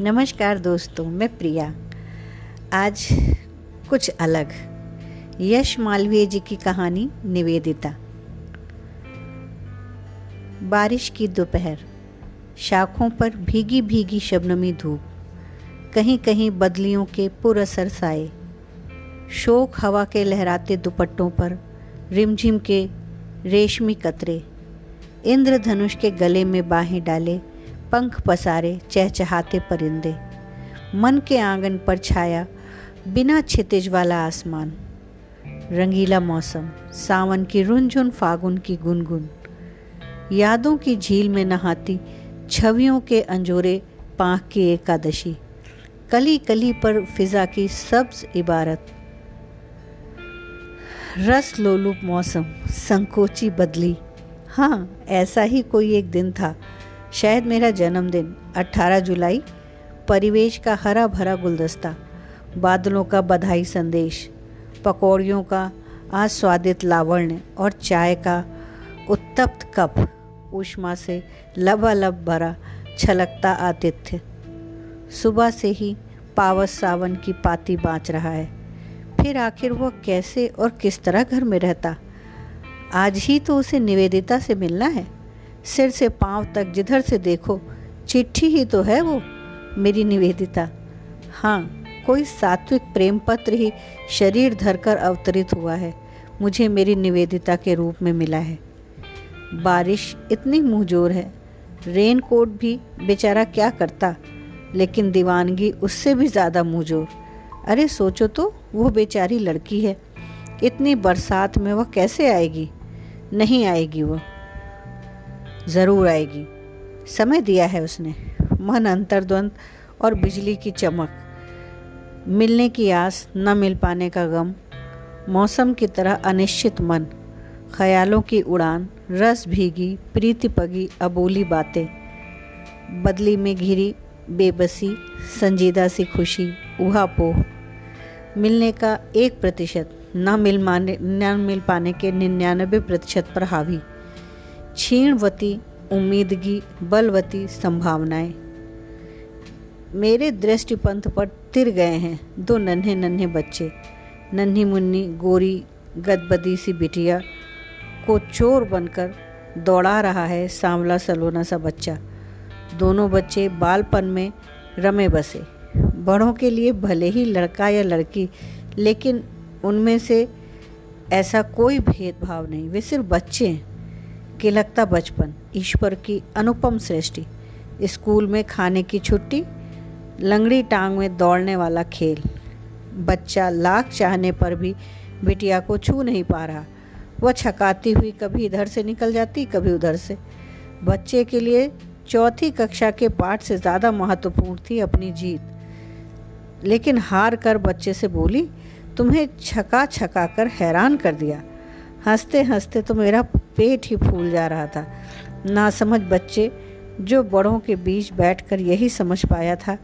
नमस्कार दोस्तों, मैं प्रिया। आज कुछ अलग। यश मालवीय जी की कहानी निवेदिता। बारिश की दोपहर, शाखों पर भीगी भीगी शबनमी धूप कहीं कहीं बदलियों के पुरअसर साए। शोक हवा के लहराते दुपट्टों पर रिमझिम के रेशमी कतरे, इंद्रधनुष के गले में बाहें डाले पंख पसारे चहचहाते परिंदे। मन के आँगन पर छाया बिना छितिज वाला आसमान। रंगीला मौसम, सावन की रुनझुन फागुन की गुनगुन। यादों की झील में नहाती छवियों के अंजोरे पाँख की एकादशी। कली कली पर फिजा की सब्ज इबारत। रस लोलुप मौसम, संकोची बदली। हाँ ऐसा ही कोई एक दिन था। शायद मेरा जन्मदिन 18 जुलाई, परिवेश का हरा भरा गुलदस्ता, बादलों का बधाई संदेश, पकौड़ियों का आस्वादित लावण्य और चाय का उत्तप्त कप, उष्मा से लबालब भरा छलकता आतिथ्य। सुबह से ही पावस सावन की पाती बाँच रहा है। फिर आखिर वह कैसे और किस तरह घर में रहता? आज ही तो उसे निवेदिता से मिलना है। सिर से पाँव तक जिधर से देखो, चिट्ठी ही तो है वो, मेरी निवेदिता। हाँ कोई सात्विक प्रेम पत्र ही शरीर धरकर अवतरित हुआ है, मुझे मेरी निवेदिता के रूप में मिला है। बारिश इतनी मुँहजोर है रेन कोट भी बेचारा क्या करता, लेकिन दीवानगी उससे भी ज़्यादा मुँहजोर। अरे सोचो तो वो बेचारी लड़की है, इतनी बरसात में वह कैसे आएगी? नहीं आएगी वह ज़रूर आएगी। समय दिया है उसने। मन अंतर्द्वंद और बिजली की चमक। मिलने की आस, न मिल पाने का गम। मौसम की तरह अनिश्चित मन। ख्यालों की उड़ान। रस भीगी, प्रीति पगी, अबोली बातें। बदली में घिरी, बेबसी, संजीदा सी खुशी उहापोह मिलने का एक प्रतिशत, न मिल माने, न मिल पाने के निन्यानबे प्रतिशत पर हावी। क्षीणवती, उम्मीदगी, बलवती संभावनाएँ। मेरे दृष्टिपंथ पर तिर गए हैं दो नन्हे नन्हे बच्चे। नन्ही मुन्नी, गोरी, गदबदी सी बिटिया को चोर बनकर दौड़ा रहा है सांवला सलोना सा बच्चा। दोनों बच्चे बालपन में रमे बसे। बड़ों के लिए भले ही लड़का या लड़की, लेकिन उनमें से ऐसा कोई भेदभाव नहीं। वे सिर्फ़ बच्चे हैं। किलकता बचपन, ईश्वर की अनुपम सृष्टि। स्कूल में खाने की छुट्टी, लंगड़ी टांग में दौड़ने वाला खेल। बच्चा लाख चाहने पर भी बिटिया को छू नहीं पा रहा। वह छकाती हुई कभी इधर से निकल जाती, कभी उधर से। बच्चे के लिए चौथी कक्षा के पाठ से ज़्यादा महत्वपूर्ण थी अपनी जीत। लेकिन हार कर बच्चे से बोली, तुम्हें छका छका कर हैरान कर दिया। हँसते हँसते तो मेरा पेट ही फूल जा रहा था। ना समझ बच्चे जो बड़ों के बीच बैठकर यही समझ पाया था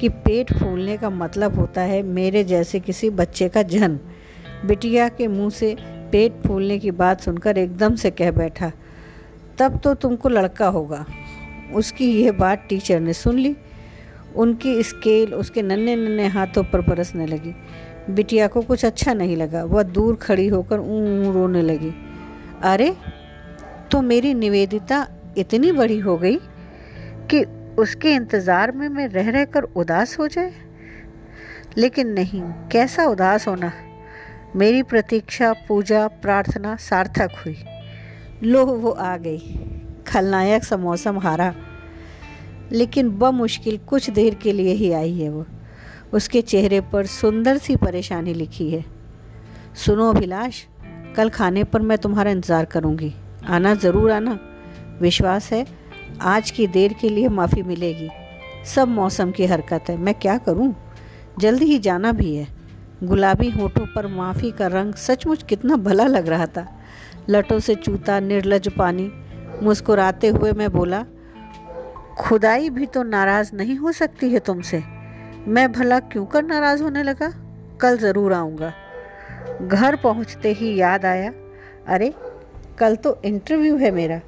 कि पेट फूलने का मतलब होता है मेरे जैसे किसी बच्चे का जन्म। बिटिया के मुँह से पेट फूलने की बात सुनकर एकदम से कह बैठा, तब तो तुमको लड़का होगा। उसकी यह बात टीचर ने सुन ली। उनकी स्केल उसके नन्हे नन्हे हाथों पर बरसने लगी। बिटिया को कुछ अच्छा नहीं लगा। वह दूर खड़ी होकर ऊँ रोने लगी। अरे तो मेरी निवेदिता इतनी बड़ी हो गई कि उसके इंतज़ार में मैं रह रह कर उदास हो जाए? लेकिन नहीं, कैसा उदास होना? मेरी प्रतीक्षा, पूजा, प्रार्थना सार्थक हुई। लो वो आ गई। खलनायक सा मौसम हारा। लेकिन बमुश्किल कुछ देर के लिए ही आई है वो। उसके चेहरे पर सुंदर सी परेशानी लिखी है। सुनो अभिलाष, कल खाने पर मैं तुम्हारा इंतज़ार करूँगी। आना ज़रूर आना। विश्वास है, आज की देर के लिए माफ़ी मिलेगी। सब मौसम की हरकत है। मैं क्या करूँ? जल्दी ही जाना भी है। गुलाबी होठों पर माफ़ी का रंग सचमुच कितना भला लग रहा था। लटों से चूता निर्लज पानी। मुस्कुराते हुए मैं बोला, खुदाई भी तो नाराज़ नहीं हो सकती है तुमसे। मैं भला क्यों कर नाराज़ होने लगा? कल ज़रूर आऊँगा। घर पहुँचते ही याद आया, अरे, कल तो इंटरव्यू है मेरा।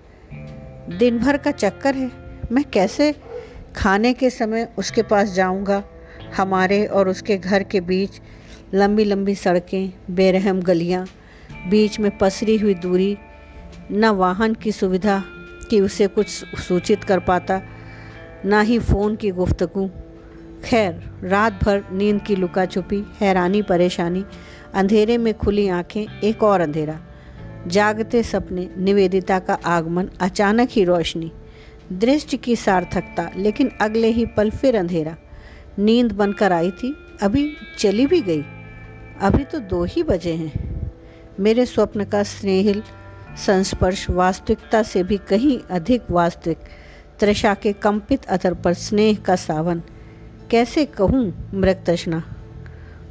दिन भर का चक्कर है, मैं कैसे खाने के समय उसके पास जाऊँगा? हमारे और उसके घर के बीच लंबी लंबी सड़कें, बेरहम गलियाँ, बीच में पसरी हुई दूरी, न वाहन की सुविधा कि उसे कुछ सूचित कर पाता, ना ही फ़ोन की गुफ्तगु। खैर, रात भर नींद की लुका छुपी, हैरानी, परेशानी, अंधेरे में खुली आँखें, एक और अंधेरा। जागते सपने, निवेदिता का आगमन, अचानक ही रोशनी। दृष्टि की सार्थकता, लेकिन अगले ही पल फिर अंधेरा। नींद बनकर आई थी, अभी चली भी गई। अभी तो दो ही बजे हैं। मेरे स्वप्न का स्नेहिल, संस्पर्श वास्तविकता से भी कहीं अधिक वास्तविक। त्रिषा के कंपित अतर पर स्नेह का सावन कैसे कहूँ, मृग तृष्णा?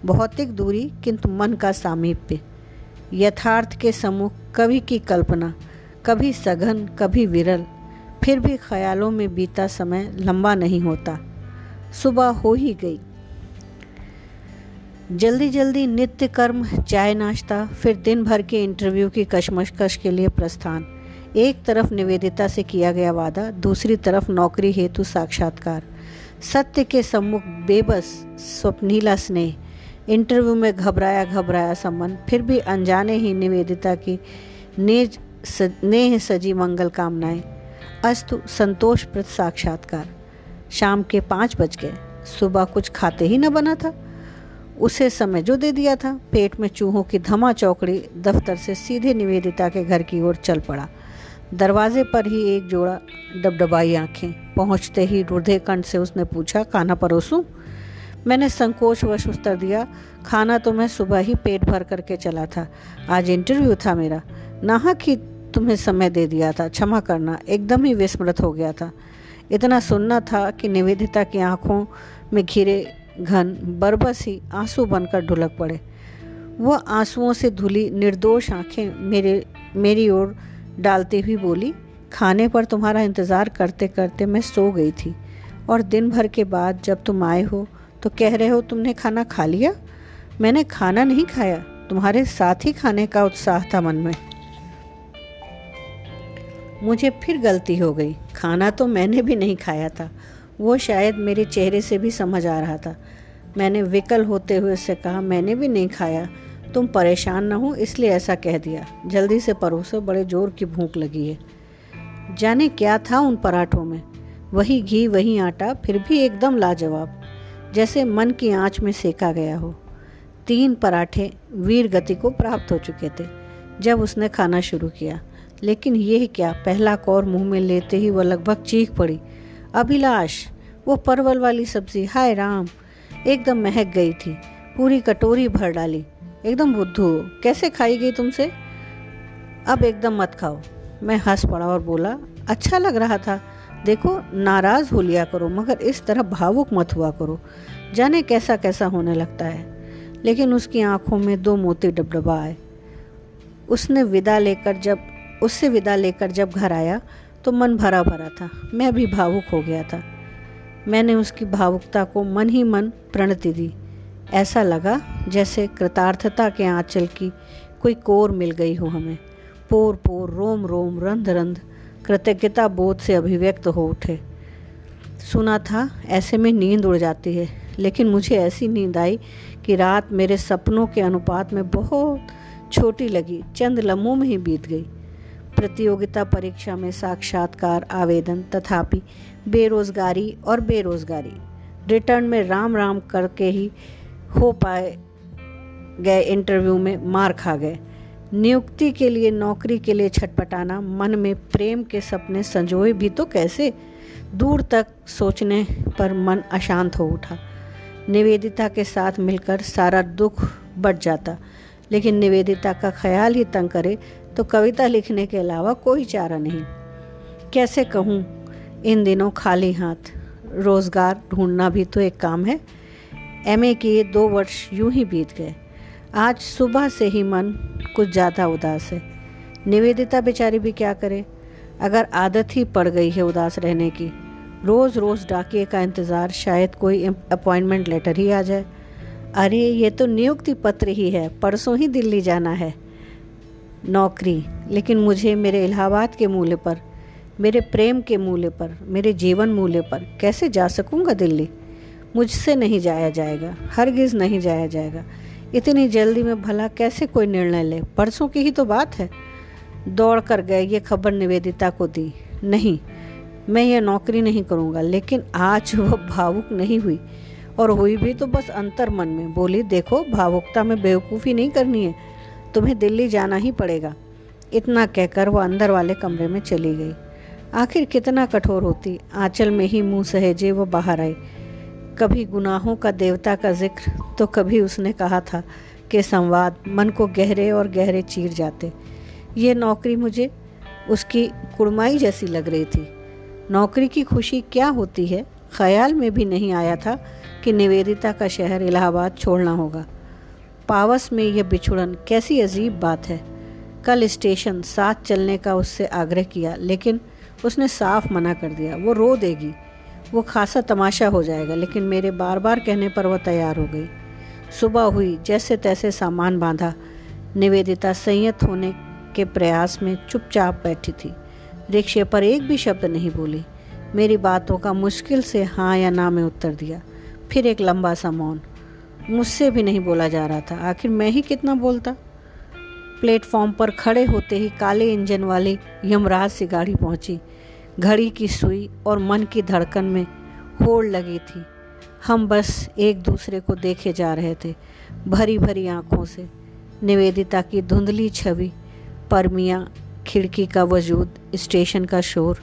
भौतिक दूरी किंतु मन का सामीप्य। यथार्थ के सम्मुख कभी की कल्पना, कभी सघन, कभी विरल, फिर भी ख्यालों में बीता समय लंबा नहीं होता। सुबह हो ही गई। जल्दी जल्दी नित्य कर्म, चाय नाश्ता, फिर दिन भर के इंटरव्यू की कशमकश के लिए प्रस्थान। एक तरफ़ निवेदिता से किया गया वादा, दूसरी तरफ़ नौकरी हेतु साक्षात्कार। सत्य के सम्मुख बेबस स्वप्नीला स्नेह इंटरव्यू में घबराया घबराया संबंध फिर भी अनजाने ही निवेदिता की नेज नेह सजी मंगल कामनाएँ। अस्तु, संतोषप्रद साक्षात्कार। शाम के पाँच बज गए। सुबह कुछ खाते ही न बना था। उसे समय जो दे दिया था। पेट में चूहों की धमा चौकड़ी दफ्तर से सीधे निवेदिता के घर की ओर चल पड़ा। दरवाजे पर ही एक जोड़ा डबडबाई आँखें। पहुँचते ही रुधे कंठ से उसने पूछा, खाना परोसूं? मैंने संकोचवश उत्तर दिया, खाना तो मैं सुबह ही पेट भर करके चला था। आज इंटरव्यू था मेरा। नाहक ही तुम्हें समय दे दिया था, क्षमा करना। एकदम ही विस्मृत हो गया था। इतना सुनना था कि निवेदिता की आँखों में घिरे घन बरबस ही आँसू बनकर ढुलक पड़े। वह आंसुओं से धुली निर्दोष आँखें मेरे, मेरी ओर डालती हुई बोली, खाने पर तुम्हारा इंतज़ार करते करते मैं सो गई थी, और दिन भर के बाद जब तुम आए हो तो कह रहे हो तुमने खाना खा लिया? मैंने खाना नहीं खाया, तुम्हारे साथ ही खाने का उत्साह था मन में। मुझे फिर गलती हो गई। खाना तो मैंने भी नहीं खाया था, वो शायद मेरे चेहरे से भी समझ आ रहा था। मैंने विकल होते हुए उससे कहा, मैंने भी नहीं खाया तुम परेशान ना हो, इसलिए ऐसा कह दिया। जल्दी से परोसो, बड़े ज़ोर की भूख लगी है। जाने क्या था उन पराठों में? वही घी, वही आटा, फिर भी एकदम लाजवाब, जैसे मन की आँच में सेका गया हो। तीन पराठे वीर गति को प्राप्त हो चुके थे, जब उसने खाना शुरू किया। लेकिन यह क्या, पहला कौर मुँह में लेते ही वह लगभग चीख पड़ी। अभिलाष, वो परवल वाली सब्ज़ी, हाय राम! एकदम महक गई थी, पूरी कटोरी भर डाली। एकदम बुद्धू, कैसे खाई गई तुमसे? अब एकदम मत खाओ। मैं हंस पड़ा और बोला अच्छा लग रहा था। देखो, नाराज़ हो लिया करो, मगर इस तरह भावुक मत हुआ करो। जाने कैसा कैसा होने लगता है। लेकिन उसकी आँखों में दो मोती डबडबा आए। उसने विदा लेकर जब, उससे विदा लेकर जब घर आया तो मन भरा भरा था। मैं भी भावुक हो गया था। मैंने उसकी भावुकता को मन ही मन प्रणति दी। ऐसा लगा जैसे कृतार्थता के आंचल की कोई कोर मिल गई हो हमें। पोर पोर रोम रोम रंध रंध कृतज्ञता बोध से अभिव्यक्त हो उठे। सुना था ऐसे में नींद उड़ जाती है, लेकिन मुझे ऐसी नींद आई कि रात मेरे सपनों के अनुपात में बहुत छोटी लगी, चंद लम्हों में ही बीत गई। प्रतियोगिता परीक्षा में साक्षात्कार, आवेदन, तथापि बेरोजगारी और बेरोजगारी। रिटर्न में राम राम करके ही हो पाए गए इंटरव्यू में मार खा गए। नियुक्ति के लिए, नौकरी के लिए छटपटाना, मन में प्रेम के सपने संजोए भी तो कैसे? दूर तक सोचने पर मन अशांत हो उठा। निवेदिता के साथ मिलकर सारा दुख बढ़ जाता। लेकिन निवेदिता का ख्याल ही तंग करे तो कविता लिखने के अलावा कोई चारा नहीं। कैसे कहूँ, इन दिनों खाली हाथ, रोज़गार ढूंढना भी तो एक काम है। एमए किए दो वर्ष यूँ ही बीत गए। आज सुबह से ही मन कुछ ज़्यादा उदास है। निवेदिता बेचारी भी क्या करे? अगर आदत ही पड़ गई है उदास रहने की रोज़ रोज़ डाकिए का इंतज़ार, शायद कोई अपॉइंटमेंट लेटर ही आ जाए। अरे, ये तो नियुक्ति पत्र ही है, परसों ही दिल्ली जाना है। नौकरी, लेकिन मुझे मेरे इलाहाबाद के मूल्य पर, मेरे प्रेम के मूल्य पर, मेरे जीवन मूल्य पर कैसे जा सकूँगा दिल्ली? मुझसे नहीं जाया जाएगा, हरगिज़ नहीं जाया जाएगा। इतनी जल्दी में भला कैसे कोई निर्णय ले? परसों की ही तो बात है। दौड़ कर गए, ये खबर निवेदिता को दी। नहीं, मैं ये नौकरी नहीं करूँगा, लेकिन आज वह भावुक नहीं हुई। और हुई भी तो बस अंतर मन में। बोली, देखो, भावुकता में बेवकूफ़ी नहीं करनी है, तुम्हें दिल्ली जाना ही पड़ेगा। इतना कहकर वह अंदर वाले कमरे में चली गई। आखिर कितना कठोर होती, आंचल में ही मुँह सहेजे वह बाहर आई। कभी गुनाहों का देवता का ज़िक्र तो कभी उसने कहा था कि संवाद मन को गहरे और गहरे चीर जाते। ये नौकरी मुझे उसकी कुड़माई जैसी लग रही थी। नौकरी की खुशी क्या होती है? ख्याल में भी नहीं आया था कि निवेदिता का शहर इलाहाबाद छोड़ना होगा। पावस में यह बिछुड़न कैसी अजीब बात है। कल स्टेशन साथ चलने का उससे आग्रह किया, लेकिन उसने साफ़ मना कर दिया, वो रो देगी। वो खासा तमाशा हो जाएगा, लेकिन मेरे बार बार कहने पर वह तैयार हो गई। सुबह हुई जैसे तैसे सामान बांधा। निवेदिता संयत होने के प्रयास में चुपचाप बैठी थी। रिक्शे पर एक भी शब्द नहीं बोली। मेरी बातों का मुश्किल से हाँ या ना में उत्तर दिया। फिर एक लंबा सा मौन। मुझसे भी नहीं बोला जा रहा था। आखिर मैं ही कितना बोलता? प्लेटफॉर्म पर खड़े होते ही काले इंजन वाली यमराज से गाड़ी पहुँची। घड़ी की सुई और मन की धड़कन में होड़ लगी थी। हम बस एक दूसरे को देखे जा रहे थे, भरी भरी आँखों से। निवेदिता की धुंधली छवि, परमिया, खिड़की का वजूद, स्टेशन का शोर,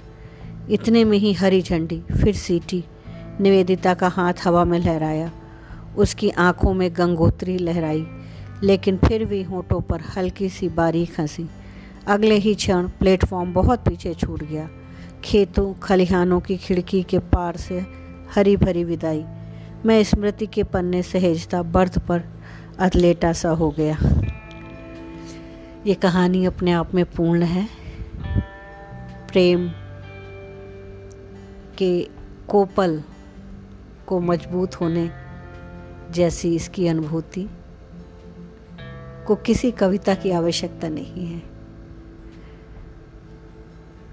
इतने में ही हरी झंडी, फिर सीटी। निवेदिता का हाथ हवा में लहराया, उसकी आँखों में गंगोत्री लहराई, लेकिन फिर भी होठों पर हल्की सी बारीक हँसी। अगले ही क्षण प्लेटफॉर्म बहुत पीछे छूट गया। खेतों, खलिहानों की खिड़की के पार से हरी भरी विदाई। मैं स्मृति के पन्ने सहेजता बर्थ पर अथलेटा सा हो गया। ये कहानी अपने आप में पूर्ण है। प्रेम के कोपल को मज़बूत होने जैसी इसकी अनुभूति को किसी कविता की आवश्यकता नहीं है।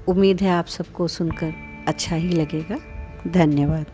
उम्मीद है आप सबको सुनकर अच्छा ही लगेगा। धन्यवाद।